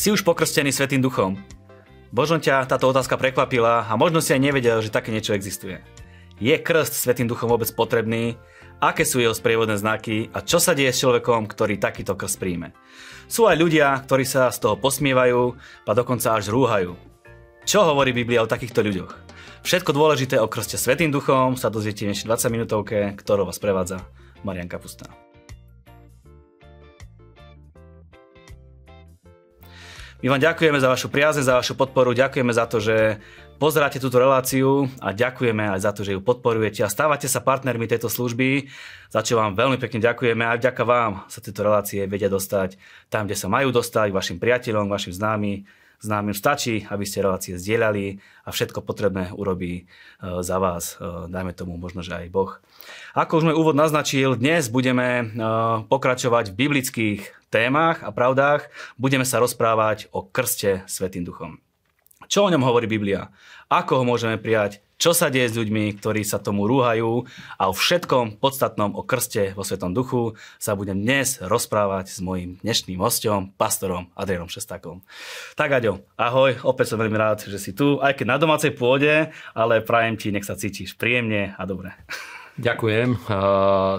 Si už pokrstený Svetým duchom? Možno ťa táto otázka prekvapila a možno si aj nevedel, že také niečo existuje. Je krst Svetým duchom vôbec potrebný? Aké sú jeho sprievodné znaky a čo sa deje s človekom, ktorý takýto krst príjme? Sú aj ľudia, ktorí sa z toho posmievajú a dokonca až rúhajú. Čo hovorí Biblia o takýchto ľuďoch? Všetko dôležité o krste Svetým duchom sa dozviete v 20 minútovke, ktorou vás prevádza Marian Kapustá. My vám ďakujeme za vašu priazeň, za vašu podporu, ďakujeme za to, že pozeráte túto reláciu a ďakujeme aj za to, že ju podporujete a stávate sa partnermi tejto služby, za čo vám veľmi pekne ďakujeme a vďaka vám sa tieto relácie vedia dostať tam, kde sa majú dostať, vašim priateľom, vašim známym, známym stačí, aby ste relácie zdieľali a všetko potrebné urobí e, za vás, e, dajme tomu možno, že aj Boh. Ako už môj úvod naznačil, dnes budeme e, pokračovať v biblických témach a pravdách. Budeme sa rozprávať o krste Svetým duchom. Čo o ňom hovorí Biblia? Ako ho môžeme prijať? Čo sa deje s ľuďmi, ktorí sa tomu rúhajú? A o všetkom podstatnom o krste vo Svetom duchu sa budem dnes rozprávať s mojim dnešným hostom, pastorom Adrianom Šestákom. Tak Aďo, ahoj, opäť som veľmi rád, že si tu, aj keď na domácej pôde, ale prajem ti, nech sa cítiš príjemne a dobre. Ďakujem.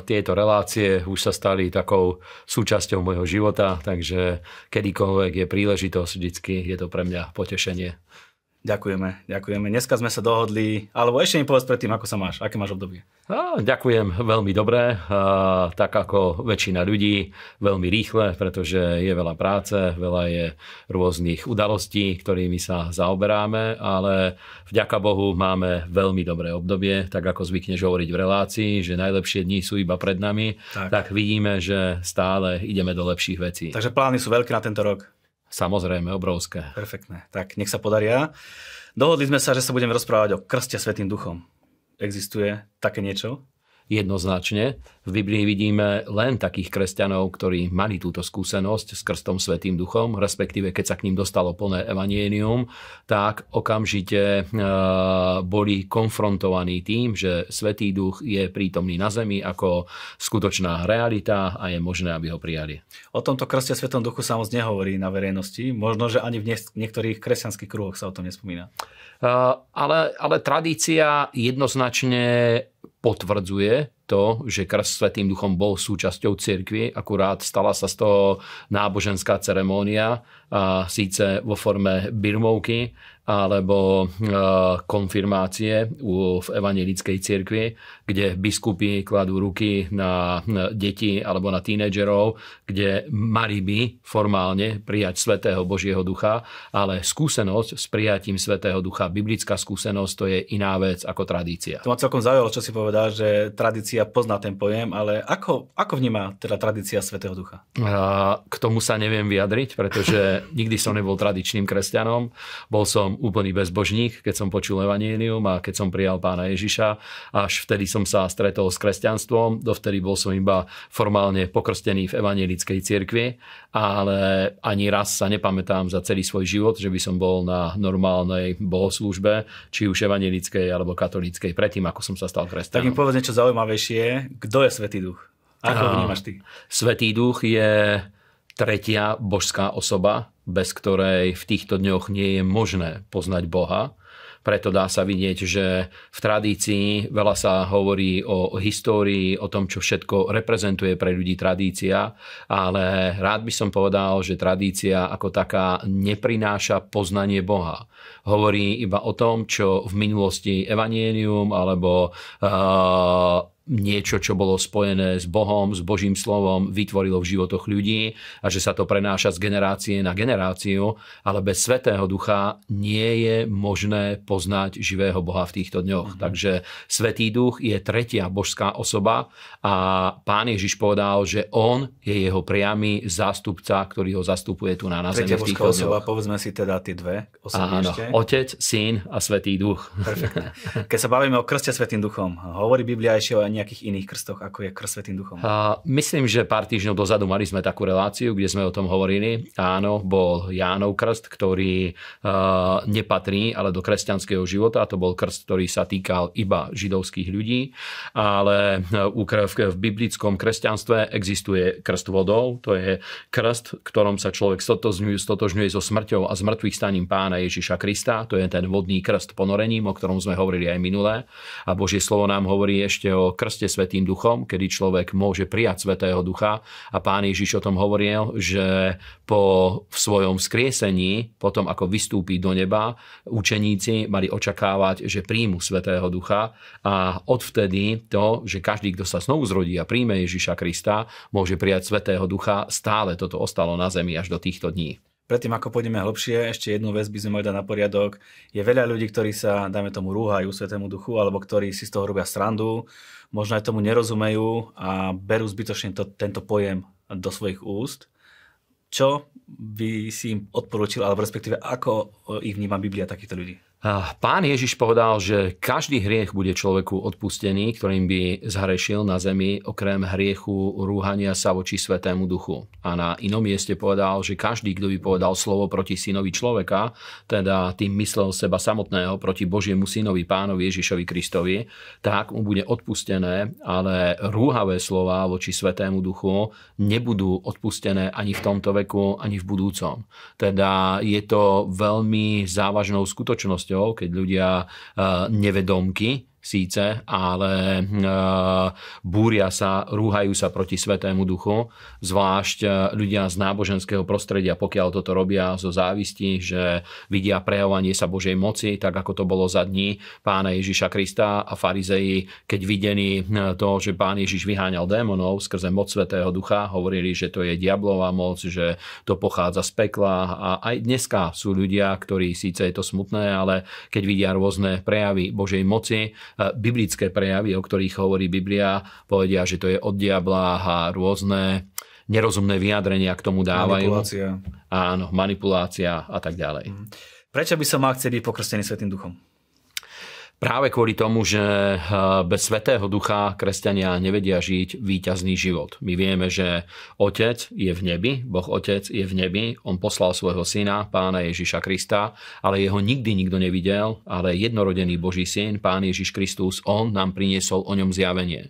Tieto relácie už sa stali takou súčasťou môjho života, takže kedykoľvek je príležitosť, vždycky je to pre mňa potešenie. Ďakujeme, ďakujeme. Dneska sme sa dohodli, alebo ešte mi povedz predtým, ako sa máš, aké máš obdobie. A, ďakujem veľmi dobre, a, tak ako väčšina ľudí, veľmi rýchle, pretože je veľa práce, veľa je rôznych udalostí, ktorými sa zaoberáme, ale vďaka Bohu máme veľmi dobré obdobie, tak ako zvykneš hovoriť v relácii, že najlepšie dni sú iba pred nami, tak, tak vidíme, že stále ideme do lepších vecí. Takže plány sú veľké na tento rok. Samozrejme, obrovské. Perfektné. Tak nech sa podaria. Dohodli sme sa, že sa budeme rozprávať o krste Svetým duchom. Existuje také niečo? Jednoznačne. V Biblii vidíme len takých kresťanov, ktorí mali túto skúsenosť s krstom Svetým duchom, respektíve keď sa k ním dostalo plné evanienium, tak okamžite e, boli konfrontovaní tým, že Svetý duch je prítomný na zemi ako skutočná realita a je možné, aby ho prijali. O tomto krste Svetom duchu sa moc nehovorí na verejnosti. Možno, že ani v niektorých kresťanských kruhoch sa o tom nespomína. Ale, ale tradícia jednoznačne potvrdzuje to, že krst Svetým duchom bol súčasťou cirkvi, akurát stala sa z toho náboženská ceremónia, a síce vo forme birmovky, alebo konfirmácie v evangelickej cirkvi, kde biskupy kladú ruky na deti alebo na tínedžerov, kde mali by formálne prijať Svetého Božieho ducha, ale skúsenosť s prijatím Svetého ducha, biblická skúsenosť, to je iná vec ako tradícia. To ma celkom zaujalo, čo si povedal, že tradícia pozná ten pojem, ale ako, ako vníma teda tradícia Svetého ducha? K tomu sa neviem vyjadriť, pretože nikdy som nebol tradičným kresťanom. Bol som úplný bezbožník, keď som počul Evangelium a keď som prijal pána Ježiša. Až vtedy som sa stretol s kresťanstvom, dovtedy bol som iba formálne pokrstený v evangelickej cirkvi, ale ani raz sa nepamätám za celý svoj život, že by som bol na normálnej bohoslužbe, či už evangelickej alebo katolíckej, predtým, ako som sa stal kresťanom. Tak mi povedz niečo zaujímavejšie. Kto je Svetý duch? Ako ho vnímaš ty? Svetý duch je tretia božská osoba, bez ktorej v týchto dňoch nie je možné poznať Boha. Preto dá sa vidieť, že v tradícii veľa sa hovorí o histórii, o tom, čo všetko reprezentuje pre ľudí tradícia, ale rád by som povedal, že tradícia ako taká neprináša poznanie Boha. Hovorí iba o tom, čo v minulosti evanienium alebo uh, niečo, čo bolo spojené s Bohom, s Božím slovom, vytvorilo v životoch ľudí a že sa to prenáša z generácie na generáciu, ale bez Svetého Ducha nie je možné poznať živého Boha v týchto dňoch. Mm-hmm. Takže Svetý Duch je tretia božská osoba a pán Ježiš povedal, že on je jeho priamy zástupca, ktorý ho zastupuje tu na, na zemi v týchto osoba, dňoch. povedzme si teda tie dve osoby Áno, ešte. Otec, Syn a Svetý Duch. Perfektne. Keď sa bavíme o krste Svetým Duchom, hovorí Biblia ešte o nejakých iných krstoch, ako je krst Svetým duchom? A myslím, že pár týždňov dozadu mali sme takú reláciu, kde sme o tom hovorili. Áno, bol Jánov krst, ktorý uh, nepatrí ale do kresťanského života. To bol krst, ktorý sa týkal iba židovských ľudí. Ale v, v biblickom kresťanstve existuje krst vodou. To je krst, ktorom sa človek stotožňuje, stotožňuje so smrťou a zmrtvých staním pána Ježiša Krista. To je ten vodný krst ponorením, o ktorom sme hovorili aj minulé. A Božie slovo nám hovorí ešte o krste Svetým duchom, kedy človek môže prijať Svetého ducha. A pán Ježiš o tom hovoril, že po v svojom skriesení, potom ako vystúpi do neba, učeníci mali očakávať, že príjmu Svetého ducha a odvtedy to, že každý, kto sa znovu zrodí a príjme Ježiša Krista, môže prijať Svetého ducha, stále toto ostalo na zemi až do týchto dní. Predtým, ako pôjdeme hlbšie, ešte jednu vec by sme mali dať na poriadok. Je veľa ľudí, ktorí sa, dáme tomu, rúhajú Svetému duchu, alebo ktorí si z toho robia srandu, možno aj tomu nerozumejú a berú zbytočne to, tento pojem do svojich úst. Čo by si im odporúčil, alebo respektíve ako ich vníma Biblia takýchto ľudí? Pán Ježiš povedal, že každý hriech bude človeku odpustený, ktorým by zhrešil na zemi, okrem hriechu rúhania sa voči Svetému duchu. A na inom mieste povedal, že každý, kto by povedal slovo proti synovi človeka, teda tým myslel seba samotného proti Božiemu synovi, pánovi Ježišovi Kristovi, tak mu bude odpustené, ale rúhavé slova voči Svetému duchu nebudú odpustené ani v tomto veku, ani v budúcom. Teda je to veľmi závažnou skutočnosťou, udalosťou, keď ľudia eh, nevedomky síce, ale eh, búria sa, rúhajú sa proti Svetému duchu, zvlášť eh, ľudia z náboženského prostredia, pokiaľ toto robia zo závisti, že vidia prejavovanie sa Božej moci, tak ako to bolo za dní pána Ježiša Krista a farizeji, keď videní eh, to, že pán Ježiš vyháňal démonov skrze moc Svetého ducha, hovorili, že to je diablová moc, že to pochádza z pekla a aj dneska sú ľudia, ktorí síce je to smutné, ale keď vidia rôzne prejavy Božej moci, biblické prejavy, o ktorých hovorí Biblia, povedia, že to je od diabla a rôzne nerozumné vyjadrenia k tomu dávajú. Manipulácia. Áno, manipulácia a tak ďalej. Mhm. Prečo by som mal chcieť byť pokrstený Svetým duchom? Práve kvôli tomu, že eh, bez Svetého Ducha kresťania nevedia žiť víťazný život. My vieme, že Otec je v nebi, Boh Otec je v nebi, On poslal svojho syna, pána Ježiša Krista, ale jeho nikdy nikto nevidel, ale jednorodený Boží syn, pán Ježiš Kristus, On nám priniesol o ňom zjavenie.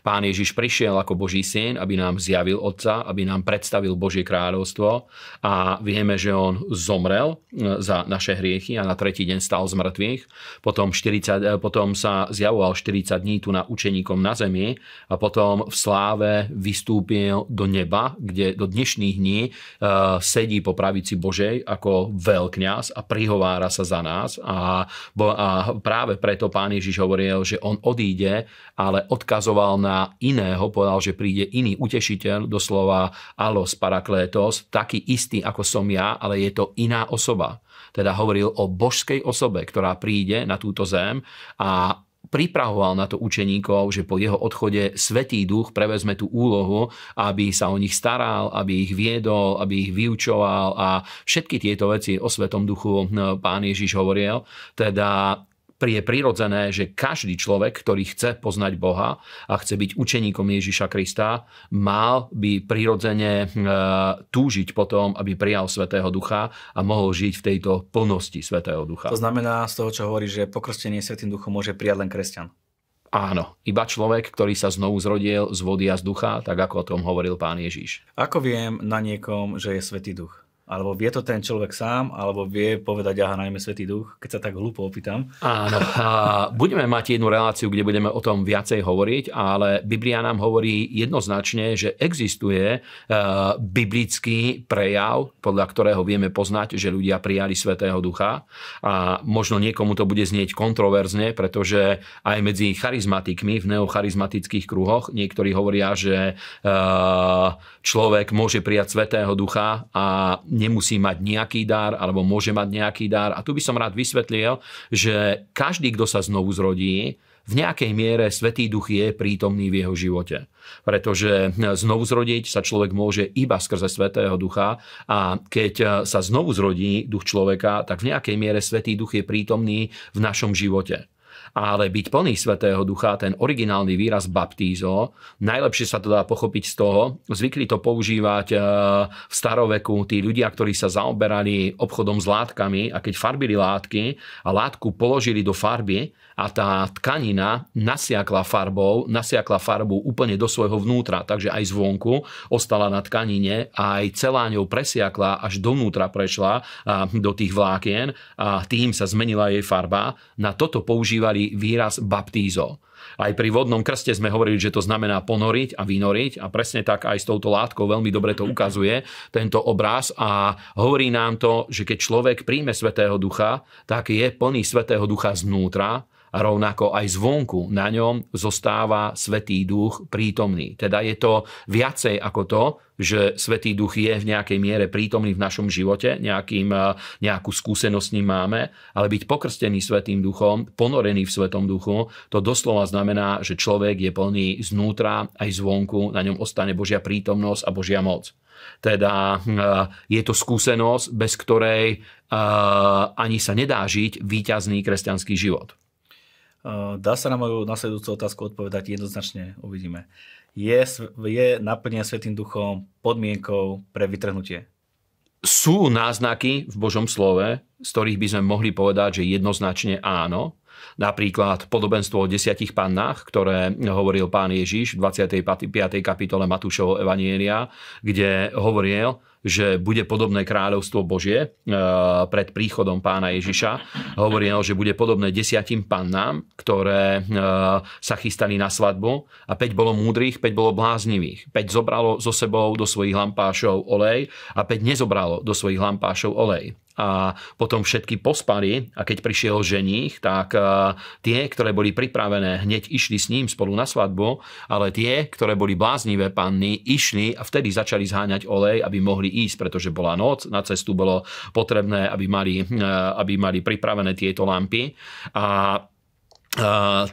Pán Ježiš prišiel ako Boží syn, aby nám zjavil Otca, aby nám predstavil Božie kráľovstvo a vieme, že on zomrel e, za naše hriechy a na tretí deň stal z mŕtvych. Potom, 40, e, potom sa zjavoval 40 dní tu na učeníkom na zemi a potom v sláve vystúpil do neba, kde do dnešných dní e, sedí po pravici Božej ako veľkňaz a prihovára sa za nás. A, a práve preto pán Ježiš hovoril, že on odíde, ale odkazoval apeloval na iného, povedal, že príde iný utešiteľ, doslova alos paraklétos, taký istý ako som ja, ale je to iná osoba. Teda hovoril o božskej osobe, ktorá príde na túto zem a pripravoval na to učeníkov, že po jeho odchode Svetý duch prevezme tú úlohu, aby sa o nich staral, aby ich viedol, aby ich vyučoval a všetky tieto veci o Svetom duchu no, pán Ježiš hovoril. Teda je prirodzené, že každý človek, ktorý chce poznať Boha a chce byť učeníkom Ježiša Krista, mal by prirodzene e, túžiť potom, aby prijal Svetého Ducha a mohol žiť v tejto plnosti Svetého Ducha. To znamená z toho, čo hovorí, že pokrstenie Svetým Duchom môže prijať len kresťan. Áno, iba človek, ktorý sa znovu zrodil z vody a z ducha, tak ako o tom hovoril pán Ježiš. Ako viem na niekom, že je Svetý Duch? Alebo vie to ten človek sám, alebo vie povedať, aha, najmä Svetý Duch, keď sa tak hlúpo opýtam. Áno, a budeme mať jednu reláciu, kde budeme o tom viacej hovoriť, ale Biblia nám hovorí jednoznačne, že existuje uh, biblický prejav, podľa ktorého vieme poznať, že ľudia prijali Svetého Ducha. A možno niekomu to bude znieť kontroverzne, pretože aj medzi charizmatikmi v neocharizmatických kruhoch niektorí hovoria, že uh, človek môže prijať Svetého Ducha a nemusí mať nejaký dar alebo môže mať nejaký dar. A tu by som rád vysvetlil, že každý, kto sa znovu zrodí, v nejakej miere Svetý Duch je prítomný v jeho živote. Pretože znovu zrodiť sa človek môže iba skrze Svetého Ducha a keď sa znovu zrodí duch človeka, tak v nejakej miere Svetý Duch je prítomný v našom živote. Ale byť plný Svetého Ducha, ten originálny výraz baptízo, najlepšie sa to dá pochopiť z toho, zvykli to používať e, v staroveku tí ľudia, ktorí sa zaoberali obchodom s látkami a keď farbili látky a látku položili do farby a tá tkanina nasiakla farbou, nasiakla farbu úplne do svojho vnútra, takže aj zvonku ostala na tkanine a aj celá ňou presiakla, až dovnútra prešla do tých vlákien a tým sa zmenila jej farba. Na toto používali výraz baptízo. Aj pri vodnom krste sme hovorili, že to znamená ponoriť a vynoriť a presne tak aj s touto látkou veľmi dobre to ukazuje tento obraz a hovorí nám to, že keď človek príjme Svetého Ducha, tak je plný Svetého Ducha znútra rovnako aj zvonku na ňom zostáva Svetý duch prítomný. Teda je to viacej ako to, že Svetý duch je v nejakej miere prítomný v našom živote, nejakým, eh, nejakú skúsenosť s ním máme, ale byť pokrstený Svetým duchom, ponorený v Svetom duchu, to doslova znamená, že človek je plný znútra aj zvonku, na ňom ostane Božia prítomnosť a Božia moc. Teda eh, je to skúsenosť, bez ktorej eh, ani sa nedá žiť výťazný kresťanský život. Dá sa na moju nasledujúcu otázku odpovedať jednoznačne, uvidíme. Je, je naplnenie Svetým duchom podmienkou pre vytrhnutie? Sú náznaky v Božom slove, z ktorých by sme mohli povedať, že jednoznačne áno. Napríklad podobenstvo o desiatich pannách, ktoré hovoril pán Ježiš v 25. kapitole Matúšovho Evanielia, kde hovoril, že bude podobné kráľovstvo Božie e, pred príchodom pána Ježiša. Hovorí, že bude podobné desiatim pannám, ktoré e, sa chystali na svadbu a 5 bolo múdrych, 5 bolo bláznivých. 5 zobralo so sebou do svojich lampášov olej a 5 nezobralo do svojich lampášov olej a potom všetky pospali a keď prišiel ženích, tak e, tie, ktoré boli pripravené, hneď išli s ním spolu na svadbu, ale tie, ktoré boli bláznivé panny, išli a vtedy začali zháňať olej, aby mohli ísť, pretože bola noc, na cestu bolo potrebné, aby mali, e, aby mali pripravené tieto lampy a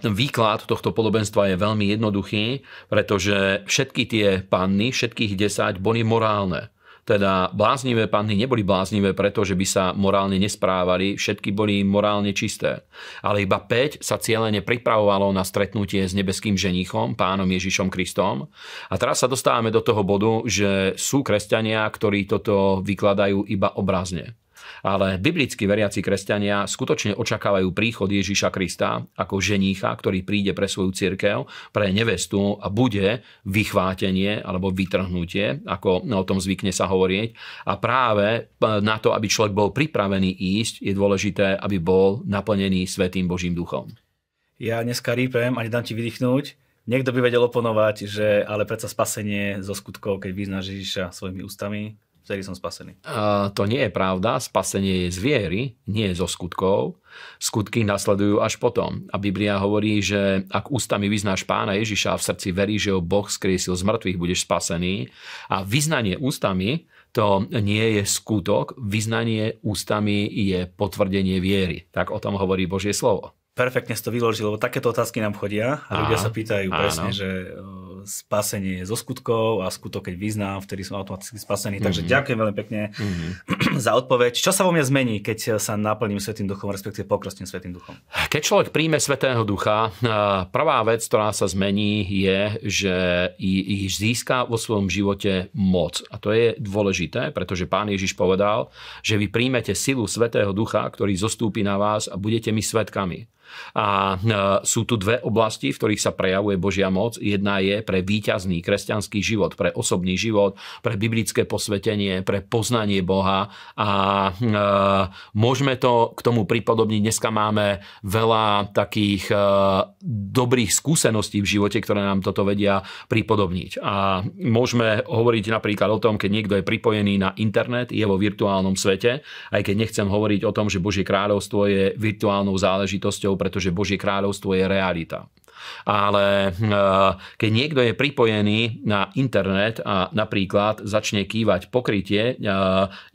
ten výklad tohto podobenstva je veľmi jednoduchý, pretože všetky tie panny, všetkých desať boli morálne. Teda bláznivé panny neboli bláznivé preto, že by sa morálne nesprávali, všetky boli morálne čisté. Ale iba 5 sa cieľene pripravovalo na stretnutie s nebeským ženichom, pánom Ježišom Kristom. A teraz sa dostávame do toho bodu, že sú kresťania, ktorí toto vykladajú iba obrazne. Ale biblicky veriaci kresťania skutočne očakávajú príchod Ježíša Krista ako ženícha, ktorý príde pre svoju cirkev, pre nevestu a bude vychvátenie alebo vytrhnutie, ako o tom zvykne sa hovoriť. A práve na to, aby človek bol pripravený ísť, je dôležité, aby bol naplnený Svetým Božím duchom. Ja dneska rýpem a nedám ti vydýchnuť. Niekto by vedel oponovať, že ale predsa spasenie zo skutkov, keď vyznáš Ježiša svojimi ústami, vtedy som spasený. Uh, to nie je pravda. Spasenie je z viery, nie zo skutkov. Skutky nasledujú až potom. A Biblia hovorí, že ak ústami vyznáš pána Ježiša a v srdci verí, že ho Boh skriesil z mŕtvych, budeš spasený. A vyznanie ústami to nie je skutok, vyznanie ústami je potvrdenie viery. Tak o tom hovorí Božie slovo. Perfektne si to vyložil, lebo takéto otázky nám chodia a ľudia sa pýtajú áno. presne, že spasenie zo skutkov a skutok, keď vyznám, vtedy som automaticky spasený. Takže mm-hmm. ďakujem veľmi pekne mm-hmm. za odpoveď. Čo sa vo mne zmení, keď sa naplním Svetým duchom, respektíve pokrstím Svetým duchom? Keď človek príjme Svetého ducha, prvá vec, ktorá sa zmení, je, že ich získa vo svojom živote moc. A to je dôležité, pretože pán Ježiš povedal, že vy príjmete silu Svetého ducha, ktorý zostúpi na vás a budete mi svetkami. A e, sú tu dve oblasti, v ktorých sa prejavuje Božia moc. Jedna je pre víťazný kresťanský život, pre osobný život, pre biblické posvetenie, pre poznanie Boha a e, môžeme to k tomu pripodobniť. Dneska máme veľa takých e, dobrých skúseností v živote, ktoré nám toto vedia pripodobniť. A môžeme hovoriť napríklad o tom, keď niekto je pripojený na internet, je vo virtuálnom svete, aj keď nechcem hovoriť o tom, že Božie kráľovstvo je virtuálnou záležitosťou, pretože Božie kráľovstvo je realita. Ale keď niekto je pripojený na internet a napríklad začne kývať pokrytie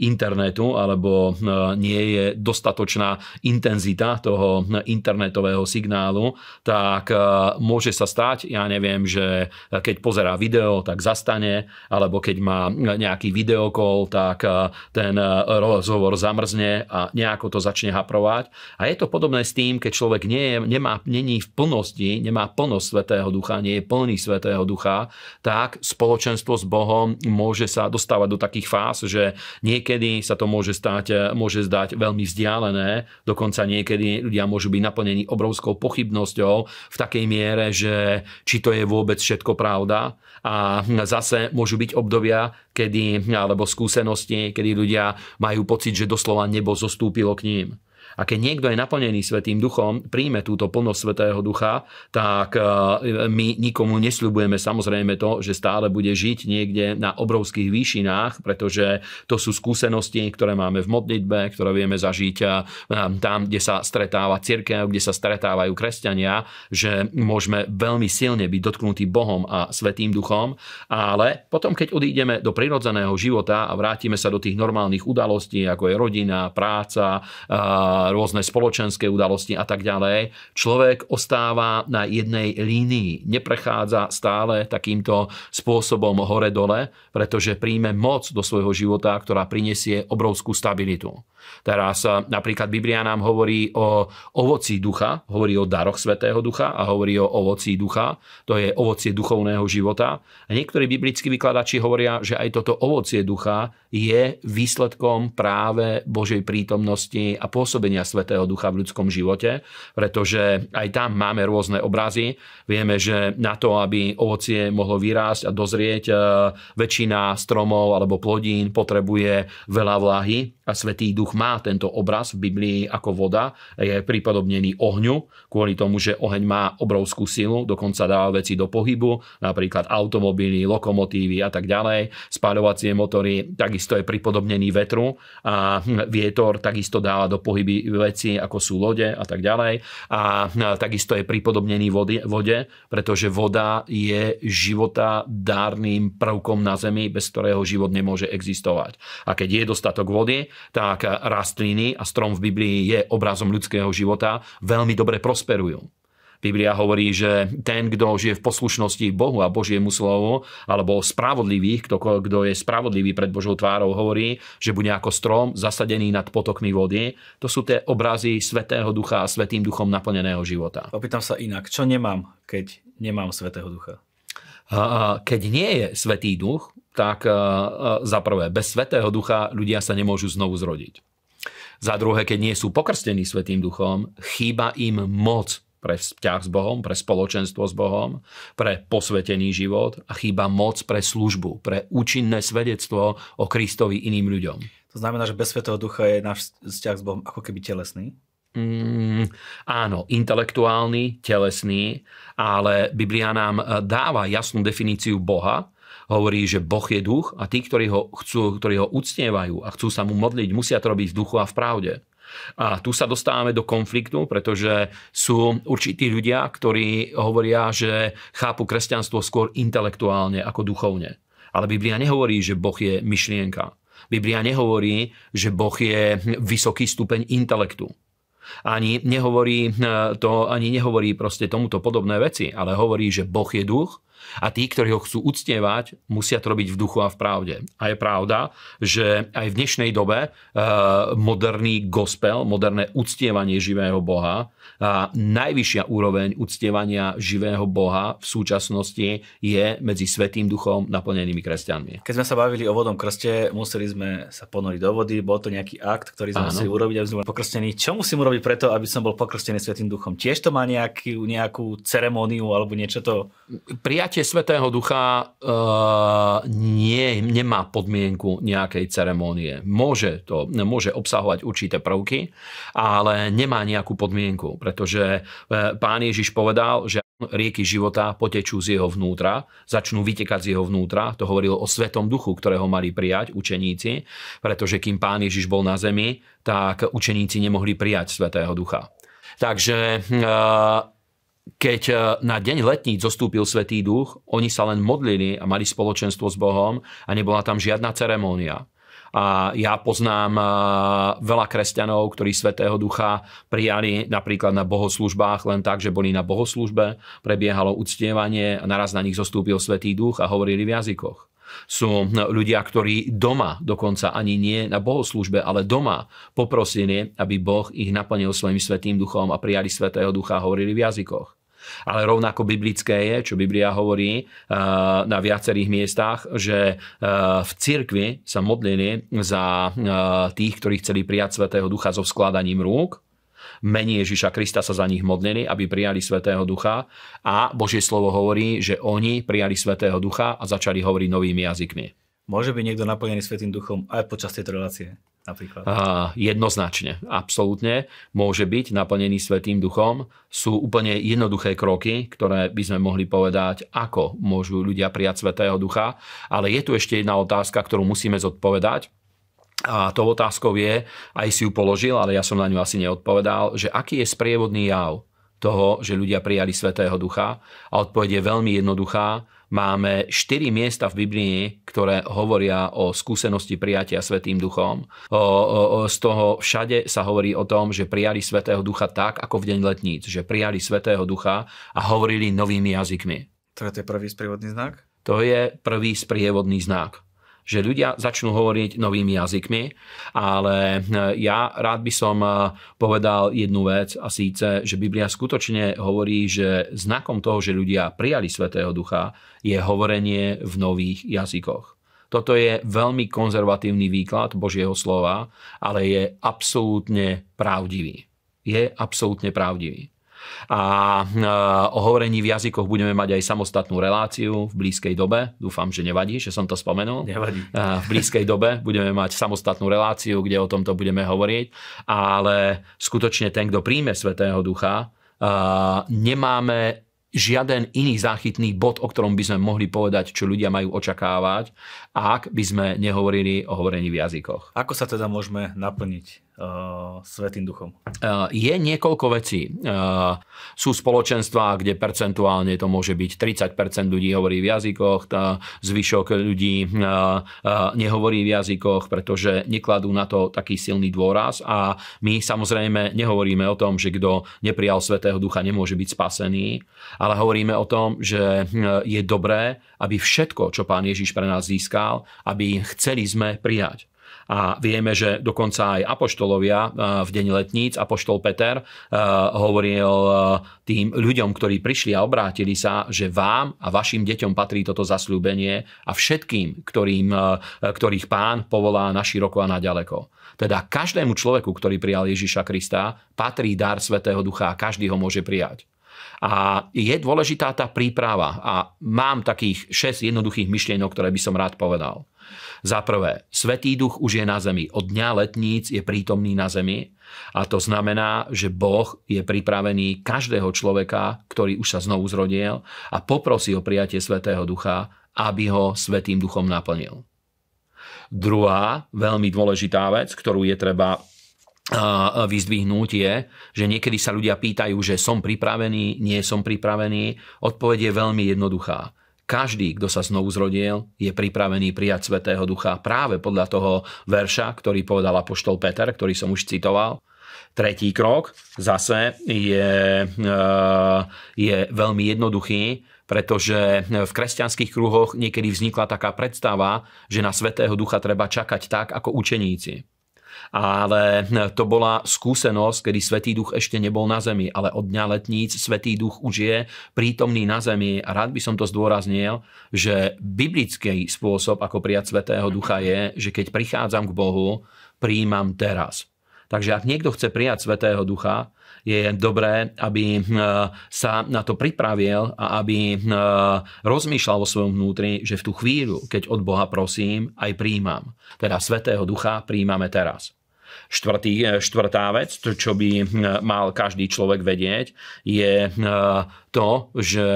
internetu alebo nie je dostatočná intenzita toho internetového signálu, tak môže sa stať, ja neviem, že keď pozerá video, tak zastane, alebo keď má nejaký videokol, tak ten rozhovor zamrzne a nejako to začne haprovať. A je to podobné s tým, keď človek nie je, nemá, není v plnosti, nemá plnosť Svetého Ducha, nie je plný Svetého Ducha, tak spoločenstvo s Bohom môže sa dostávať do takých fáz, že niekedy sa to môže, stať, môže zdať veľmi vzdialené, dokonca niekedy ľudia môžu byť naplnení obrovskou pochybnosťou v takej miere, že či to je vôbec všetko pravda. A zase môžu byť obdobia, kedy, alebo skúsenosti, kedy ľudia majú pocit, že doslova nebo zostúpilo k ním. A keď niekto je naplnený Svetým duchom, príjme túto plnosť Svetého ducha, tak e, my nikomu nesľubujeme samozrejme to, že stále bude žiť niekde na obrovských výšinách, pretože to sú skúsenosti, ktoré máme v modlitbe, ktoré vieme zažiť e, tam, kde sa stretáva cirkev, kde sa stretávajú kresťania, že môžeme veľmi silne byť dotknutí Bohom a Svetým duchom, ale potom, keď odídeme do prirodzeného života a vrátime sa do tých normálnych udalostí, ako je rodina, práca, rôzne spoločenské udalosti a tak ďalej, človek ostáva na jednej línii, neprechádza stále takýmto spôsobom hore-dole, pretože príjme moc do svojho života, ktorá prinesie obrovskú stabilitu. Teraz eh, napríklad Biblia nám hovorí o ovocí ducha, hovorí o daroch Svetého ducha a hovorí o ovocí ducha, to je ovocie duchovného života. A niektorí biblickí vykladači hovoria, že aj toto ovocie ducha je výsledkom práve Božej prítomnosti a pôsobenia Svetého ducha v ľudskom živote, pretože aj tam máme rôzne obrazy. Vieme, že na to, aby ovocie mohlo vyrásť a dozrieť, eh, väčšina stromov alebo plodín potrebuje veľa vlahy a Svetý duch má tento obraz v Biblii ako voda, je pripodobnený ohňu, kvôli tomu, že oheň má obrovskú silu, dokonca dáva veci do pohybu, napríklad automobily, lokomotívy a tak ďalej, spáľovacie motory, takisto je pripodobnený vetru a vietor takisto dáva do pohyby veci, ako sú lode a tak ďalej. A takisto je pripodobnený vode, pretože voda je života dárnym prvkom na Zemi, bez ktorého život nemôže existovať. A keď je dostatok vody, tak rastliny a strom v Biblii je obrazom ľudského života, veľmi dobre prosperujú. Biblia hovorí, že ten, kto žije v poslušnosti Bohu a Božiemu slovu, alebo spravodlivých, kto, kto je spravodlivý pred Božou tvárou, hovorí, že bude ako strom zasadený nad potokmi vody. To sú tie obrazy Svetého Ducha a Svetým duchom naplneného života. Opýtam sa inak, čo nemám, keď nemám Svetého Ducha? Keď nie je Svetý duch, tak za prvé, bez Svetého ducha ľudia sa nemôžu znovu zrodiť. Za druhé, keď nie sú pokrstení Svetým duchom, chýba im moc pre vzťah s Bohom, pre spoločenstvo s Bohom, pre posvetený život a chýba moc pre službu, pre účinné svedectvo o Kristovi iným ľuďom. To znamená, že bez Svetého Ducha je náš vzťah s Bohom ako keby telesný? Mm, áno, intelektuálny, telesný, ale Biblia nám dáva jasnú definíciu Boha, hovorí, že Boh je duch a tí, ktorí ho, chcú, ktorí ho uctievajú a chcú sa mu modliť, musia to robiť v duchu a v pravde. A tu sa dostávame do konfliktu, pretože sú určití ľudia, ktorí hovoria, že chápu kresťanstvo skôr intelektuálne ako duchovne. Ale Biblia nehovorí, že Boh je myšlienka. Biblia nehovorí, že Boh je vysoký stupeň intelektu. Ani nehovorí to, ani nehovorí proste tomuto podobné veci, ale hovorí, že Boh je duch a tí, ktorí ho chcú uctievať, musia to robiť v duchu a v pravde. A je pravda, že aj v dnešnej dobe eh, moderný gospel, moderné uctievanie živého Boha, najvyššia úroveň uctievania živého Boha v súčasnosti je medzi Svetým duchom naplnenými kresťanmi. Keď sme sa bavili o vodom krste, museli sme sa ponoriť do vody, bol to nejaký akt, ktorý sme Áno. museli urobiť, aby sme boli pokrstení. Čo musím urobiť preto, aby som bol pokrstený Svetým duchom? Tiež to má nejaký, nejakú ceremóniu alebo niečo to? Prijatie Svetého Ducha uh, nie, nemá podmienku nejakej ceremónie. Môže to, môže obsahovať určité prvky, ale nemá nejakú podmienku, pretože uh, pán Ježiš povedal, že rieky života potečú z jeho vnútra, začnú vytekať z jeho vnútra. To hovoril o Svetom duchu, ktorého mali prijať učeníci, pretože kým pán Ježiš bol na zemi, tak učeníci nemohli prijať Svetého ducha. Takže uh, keď e, na deň letníc zostúpil Svetý duch, oni sa len modlili a mali spoločenstvo s Bohom a nebola tam žiadna ceremónia. A ja poznám veľa kresťanov, ktorí Svetého Ducha prijali napríklad na bohoslužbách len tak, že boli na bohoslužbe, prebiehalo uctievanie a naraz na nich zostúpil Svetý Duch a hovorili v jazykoch. Sú ľudia, ktorí doma, dokonca ani nie na bohoslužbe, ale doma poprosili, aby Boh ich naplnil svojim svetým duchom a prijali svetého ducha a hovorili v jazykoch. Ale rovnako biblické je, čo Biblia hovorí na viacerých miestach, že v cirkvi sa modlili za tých, ktorí chceli prijať Svetého Ducha so skladaním rúk mení Ježiša Krista sa za nich modlili, aby prijali Svetého Ducha a Božie slovo hovorí, že oni prijali Svetého Ducha a začali hovoriť novými jazykmi. Môže byť niekto naplnený Svetým duchom aj počas tejto relácie? Napríklad. Uh, jednoznačne, absolútne môže byť naplnený Svetým duchom. Sú úplne jednoduché kroky, ktoré by sme mohli povedať, ako môžu ľudia prijať Svetého ducha. Ale je tu ešte jedna otázka, ktorú musíme zodpovedať. A tou otázkou je, aj si ju položil, ale ja som na ňu asi neodpovedal, že aký je sprievodný jav toho, že ľudia prijali Svetého Ducha. A odpoveď je veľmi jednoduchá. Máme štyri miesta v Biblii, ktoré hovoria o skúsenosti prijatia Svetým Duchom. O, o, o, z toho všade sa hovorí o tom, že prijali Svetého Ducha tak, ako v deň letníc. Že prijali Svetého Ducha a hovorili novými jazykmi. To je prvý sprievodný znak? To je prvý sprievodný znak že ľudia začnú hovoriť novými jazykmi, ale e, ja rád by som e, povedal jednu vec a síce, že Biblia skutočne hovorí, že znakom toho, že ľudia prijali Svetého Ducha, je hovorenie v nových jazykoch. Toto je veľmi konzervatívny výklad Božieho slova, ale je absolútne pravdivý. Je absolútne pravdivý. A e, o hovorení v jazykoch budeme mať aj samostatnú reláciu v blízkej dobe. Dúfam, že nevadí, že som to spomenul. Nevadí. E, v blízkej dobe budeme mať samostatnú reláciu, kde o tomto budeme hovoriť. Ale skutočne ten, kto príjme Svetého Ducha, e, nemáme žiaden iný záchytný bod, o ktorom by sme mohli povedať, čo ľudia majú očakávať, ak by sme nehovorili o hovorení v jazykoch. Ako sa teda môžeme naplniť uh, Svetým duchom? Uh, je niekoľko vecí. Uh, sú spoločenstvá, kde percentuálne to môže byť 30% ľudí hovorí v jazykoch, tá zvyšok ľudí nehovorí v jazykoch, pretože nekladú na to taký silný dôraz a my samozrejme nehovoríme o tom, že kto neprijal Svetého Ducha nemôže byť spasený, ale hovoríme o tom, že je dobré, aby všetko, čo Pán Ježiš pre nás získal, aby chceli sme prijať. A vieme, že dokonca aj apoštolovia eh, v deň letníc, apoštol Peter eh, hovoril eh, tým ľuďom, ktorí prišli a obrátili sa, že vám a vašim deťom patrí toto zasľúbenie a všetkým, ktorým, ktorých pán povolá na široko a na ďaleko. Teda každému človeku, ktorý prijal Ježiša Krista, patrí dar Svetého Ducha a každý ho môže prijať. A je dôležitá tá príprava a mám takých 6 jednoduchých myšlienok, ktoré by som rád povedal. Za prvé, Svetý duch už je na zemi. Od dňa letníc je prítomný na zemi a to znamená, že Boh je pripravený každého človeka, ktorý už sa znovu zrodil a poprosí o prijatie Svetého ducha, aby ho Svetým duchom naplnil. Druhá veľmi dôležitá vec, ktorú je treba vyzdvihnúť je, že niekedy sa ľudia pýtajú, že som pripravený, nie som pripravený. Odpoveď je veľmi jednoduchá. Každý, kto sa znovu zrodil, je pripravený prijať Svetého Ducha práve podľa toho verša, ktorý povedal Apoštol Peter, ktorý som už citoval. Tretí krok zase je, e, je veľmi jednoduchý, pretože v kresťanských kruhoch niekedy vznikla taká predstava, že na Svetého Ducha treba čakať tak, ako učeníci ale to bola skúsenosť, kedy Svetý duch ešte nebol na zemi, ale od dňa letníc Svetý duch už je prítomný na zemi a rád by som to zdôraznil, že biblický spôsob, ako prijať Svetého ducha je, že keď prichádzam k Bohu, príjmam teraz. Takže ak niekto chce prijať Svetého Ducha, je dobré, aby sa na to pripravil a aby rozmýšľal vo svojom vnútri, že v tú chvíľu, keď od Boha prosím, aj príjmam. Teda Svetého Ducha príjmame teraz. Štvrtý, e, štvrtá vec, čo by e, mal každý človek vedieť, je to, že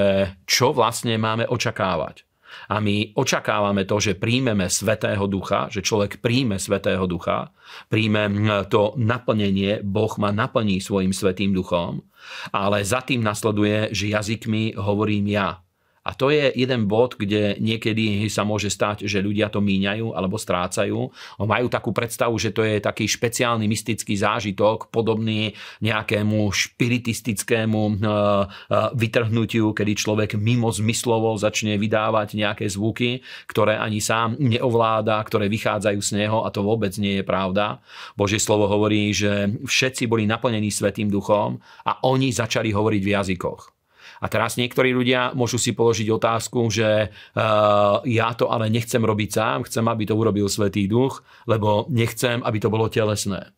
čo vlastne máme očakávať. A my očakávame to, že príjmeme Svetého Ducha, že človek príjme Svetého Ducha, príjme to naplnenie, Boh ma naplní svojim Svetým Duchom, ale za tým nasleduje, že jazykmi hovorím ja. A to je jeden bod, kde niekedy sa môže stať, že ľudia to míňajú alebo strácajú. Majú takú predstavu, že to je taký špeciálny mystický zážitok, podobný nejakému špiritistickému eh, eh, vytrhnutiu, kedy človek mimo zmyslovo začne vydávať nejaké zvuky, ktoré ani sám neovláda, ktoré vychádzajú z neho a to vôbec nie je pravda. Božie slovo hovorí, že všetci boli naplnení Svetým duchom a oni začali hovoriť v jazykoch. A teraz niektorí ľudia môžu si položiť otázku, že uh, ja to ale nechcem robiť sám, chcem, aby to urobil Svetý Duch, lebo nechcem, aby to bolo telesné.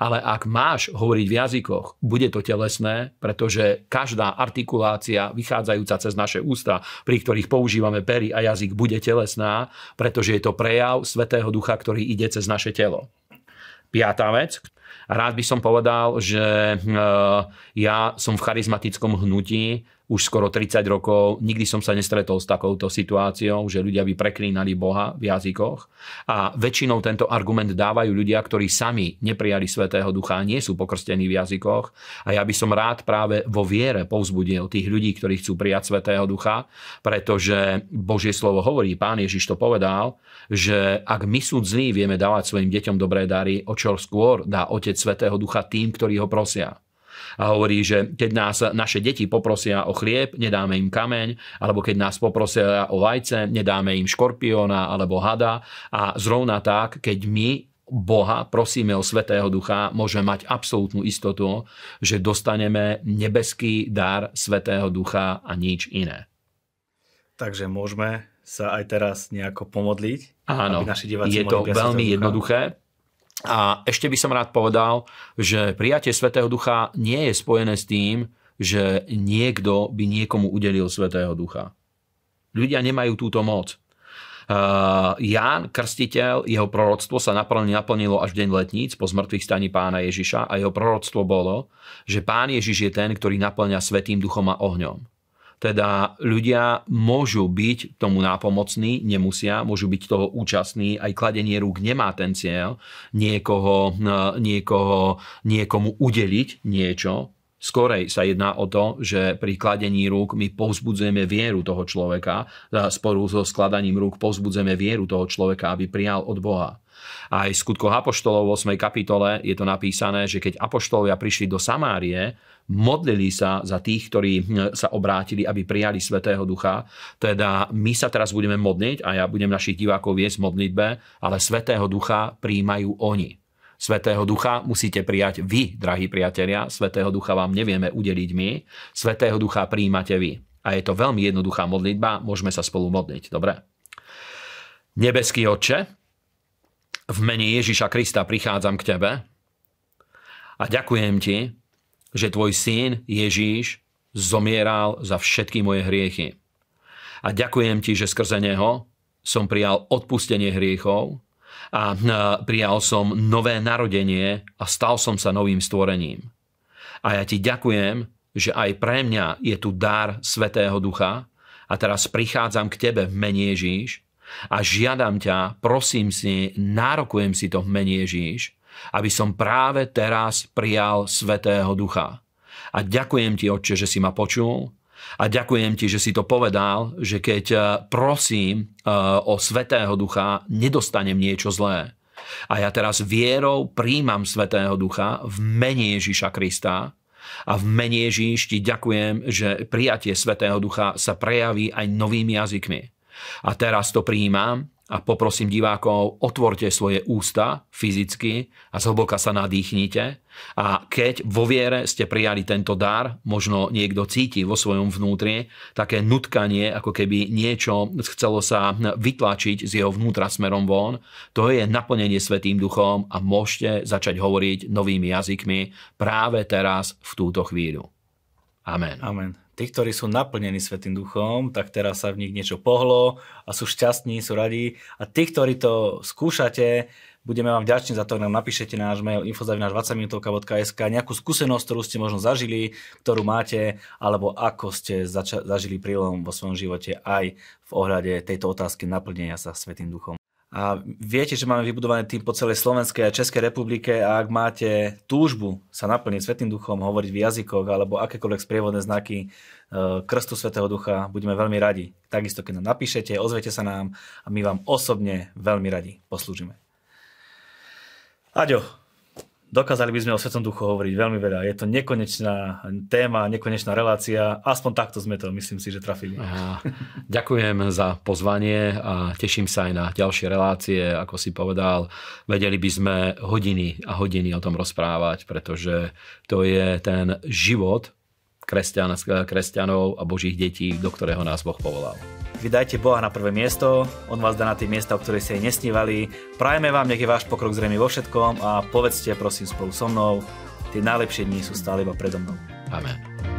Ale ak máš hovoriť v jazykoch, bude to telesné, pretože každá artikulácia vychádzajúca cez naše ústa, pri ktorých používame pery a jazyk, bude telesná, pretože je to prejav Svetého Ducha, ktorý ide cez naše telo. Piatá vec, rád by som povedal, že eh, ja som v charizmatickom hnutí, už skoro 30 rokov, nikdy som sa nestretol s takouto situáciou, že ľudia by preklínali Boha v jazykoch. A väčšinou tento argument dávajú ľudia, ktorí sami neprijali Svetého Ducha a nie sú pokrstení v jazykoch. A ja by som rád práve vo viere povzbudil tých ľudí, ktorí chcú prijať Svetého Ducha, pretože Božie slovo hovorí, pán Ježiš to povedal, že ak my sú zlí, vieme dávať svojim deťom dobré dary, o čo skôr dá Otec Svetého Ducha tým, ktorí ho prosia a hovorí, že keď nás naše deti poprosia o chlieb, nedáme im kameň, alebo keď nás poprosia o vajce, nedáme im škorpióna alebo hada a zrovna tak, keď my Boha, prosíme o Svetého Ducha, môžeme mať absolútnu istotu, že dostaneme nebeský dar Svetého Ducha a nič iné. Takže môžeme sa aj teraz nejako pomodliť? Áno, je to veľmi jednoduché. A ešte by som rád povedal, že prijatie Svetého Ducha nie je spojené s tým, že niekto by niekomu udelil Svetého Ducha. Ľudia nemajú túto moc. Uh, Ján, krstiteľ, jeho proroctvo sa naplnilo až v deň letníc po zmrtvých staní pána Ježiša a jeho proroctvo bolo, že pán Ježiš je ten, ktorý naplňa Svetým duchom a ohňom. Teda ľudia môžu byť tomu nápomocní, nemusia, môžu byť toho účastní, aj kladenie rúk nemá ten cieľ niekoho, niekoho, niekomu udeliť niečo, Skorej sa jedná o to, že pri kladení rúk my povzbudzujeme vieru toho človeka, spolu so skladaním rúk povzbudzujeme vieru toho človeka, aby prijal od Boha. Aj v skutkoch Apoštolov v 8. kapitole je to napísané, že keď Apoštolovia prišli do Samárie, modlili sa za tých, ktorí hm, sa obrátili, aby prijali Svetého Ducha. Teda my sa teraz budeme modliť a ja budem našich divákov viesť modlitbe, ale Svetého Ducha príjmajú oni. Svetého Ducha musíte prijať vy, drahí priatelia. Svetého Ducha vám nevieme udeliť my. Svetého Ducha príjmate vy. A je to veľmi jednoduchá modlitba, môžeme sa spolu modliť. Dobre? Nebeský Otče, v mene Ježiša Krista prichádzam k Tebe a ďakujem Ti, že tvoj syn Ježíš zomieral za všetky moje hriechy. A ďakujem ti, že skrze neho som prijal odpustenie hriechov a prijal som nové narodenie a stal som sa novým stvorením. A ja ti ďakujem, že aj pre mňa je tu dar Svetého Ducha a teraz prichádzam k tebe v mene Ježíš a žiadam ťa, prosím si, nárokujem si to v mene Ježíš, aby som práve teraz prijal Svetého Ducha. A ďakujem ti, Otče, že si ma počul a ďakujem ti, že si to povedal, že keď eh, prosím eh, o Svetého Ducha, nedostanem niečo zlé. A ja teraz vierou príjmam Svetého Ducha v mene Ježiša Krista a v mene Ježíš ti ďakujem, že prijatie Svetého Ducha sa prejaví aj novými jazykmi. A teraz to príjmam a poprosím divákov, otvorte svoje ústa fyzicky a zhlboka sa nadýchnite. A keď vo viere ste prijali tento dar, možno niekto cíti vo svojom vnútri také nutkanie, ako keby niečo chcelo sa vytlačiť z jeho vnútra smerom von, to je naplnenie Svetým duchom a môžete začať hovoriť novými jazykmi práve teraz v túto chvíľu. Amen. Amen. Tí, ktorí sú naplnení Svetým duchom, tak teraz sa v nich niečo pohlo a sú šťastní, sú radí. A tí, ktorí to skúšate, budeme vám vďační za to, ak nám napíšete náš mail info.20minutovka.sk nejakú skúsenosť, ktorú ste možno zažili, ktorú máte, alebo ako ste zača- zažili prílom vo svojom živote aj v ohľade tejto otázky naplnenia sa Svetým duchom. A viete, že máme vybudovaný tým po celej Slovenskej a Českej republike a ak máte túžbu sa naplniť Svetým duchom, hovoriť v jazykoch alebo akékoľvek sprievodné znaky e, Krstu Svetého Ducha, budeme veľmi radi. Takisto, keď nám napíšete, ozvete sa nám a my vám osobne veľmi radi poslúžime. Aďo, Dokázali by sme o Svetom duchu hovoriť veľmi veľa. Je to nekonečná téma, nekonečná relácia. Aspoň takto sme to, myslím si, že trafili. Aha. Ďakujem za pozvanie a teším sa aj na ďalšie relácie. Ako si povedal, vedeli by sme hodiny a hodiny o tom rozprávať, pretože to je ten život kresťan, kresťanov a božích detí, do ktorého nás Boh povolal. Vydajte Boha na prvé miesto, On vás dá na tie miesta, o ktoré ste aj nesnívali. Prajeme vám, nech je váš pokrok zrejme vo všetkom a povedzte prosím spolu so mnou, tie najlepšie dni sú stále iba predo mnou. Amen.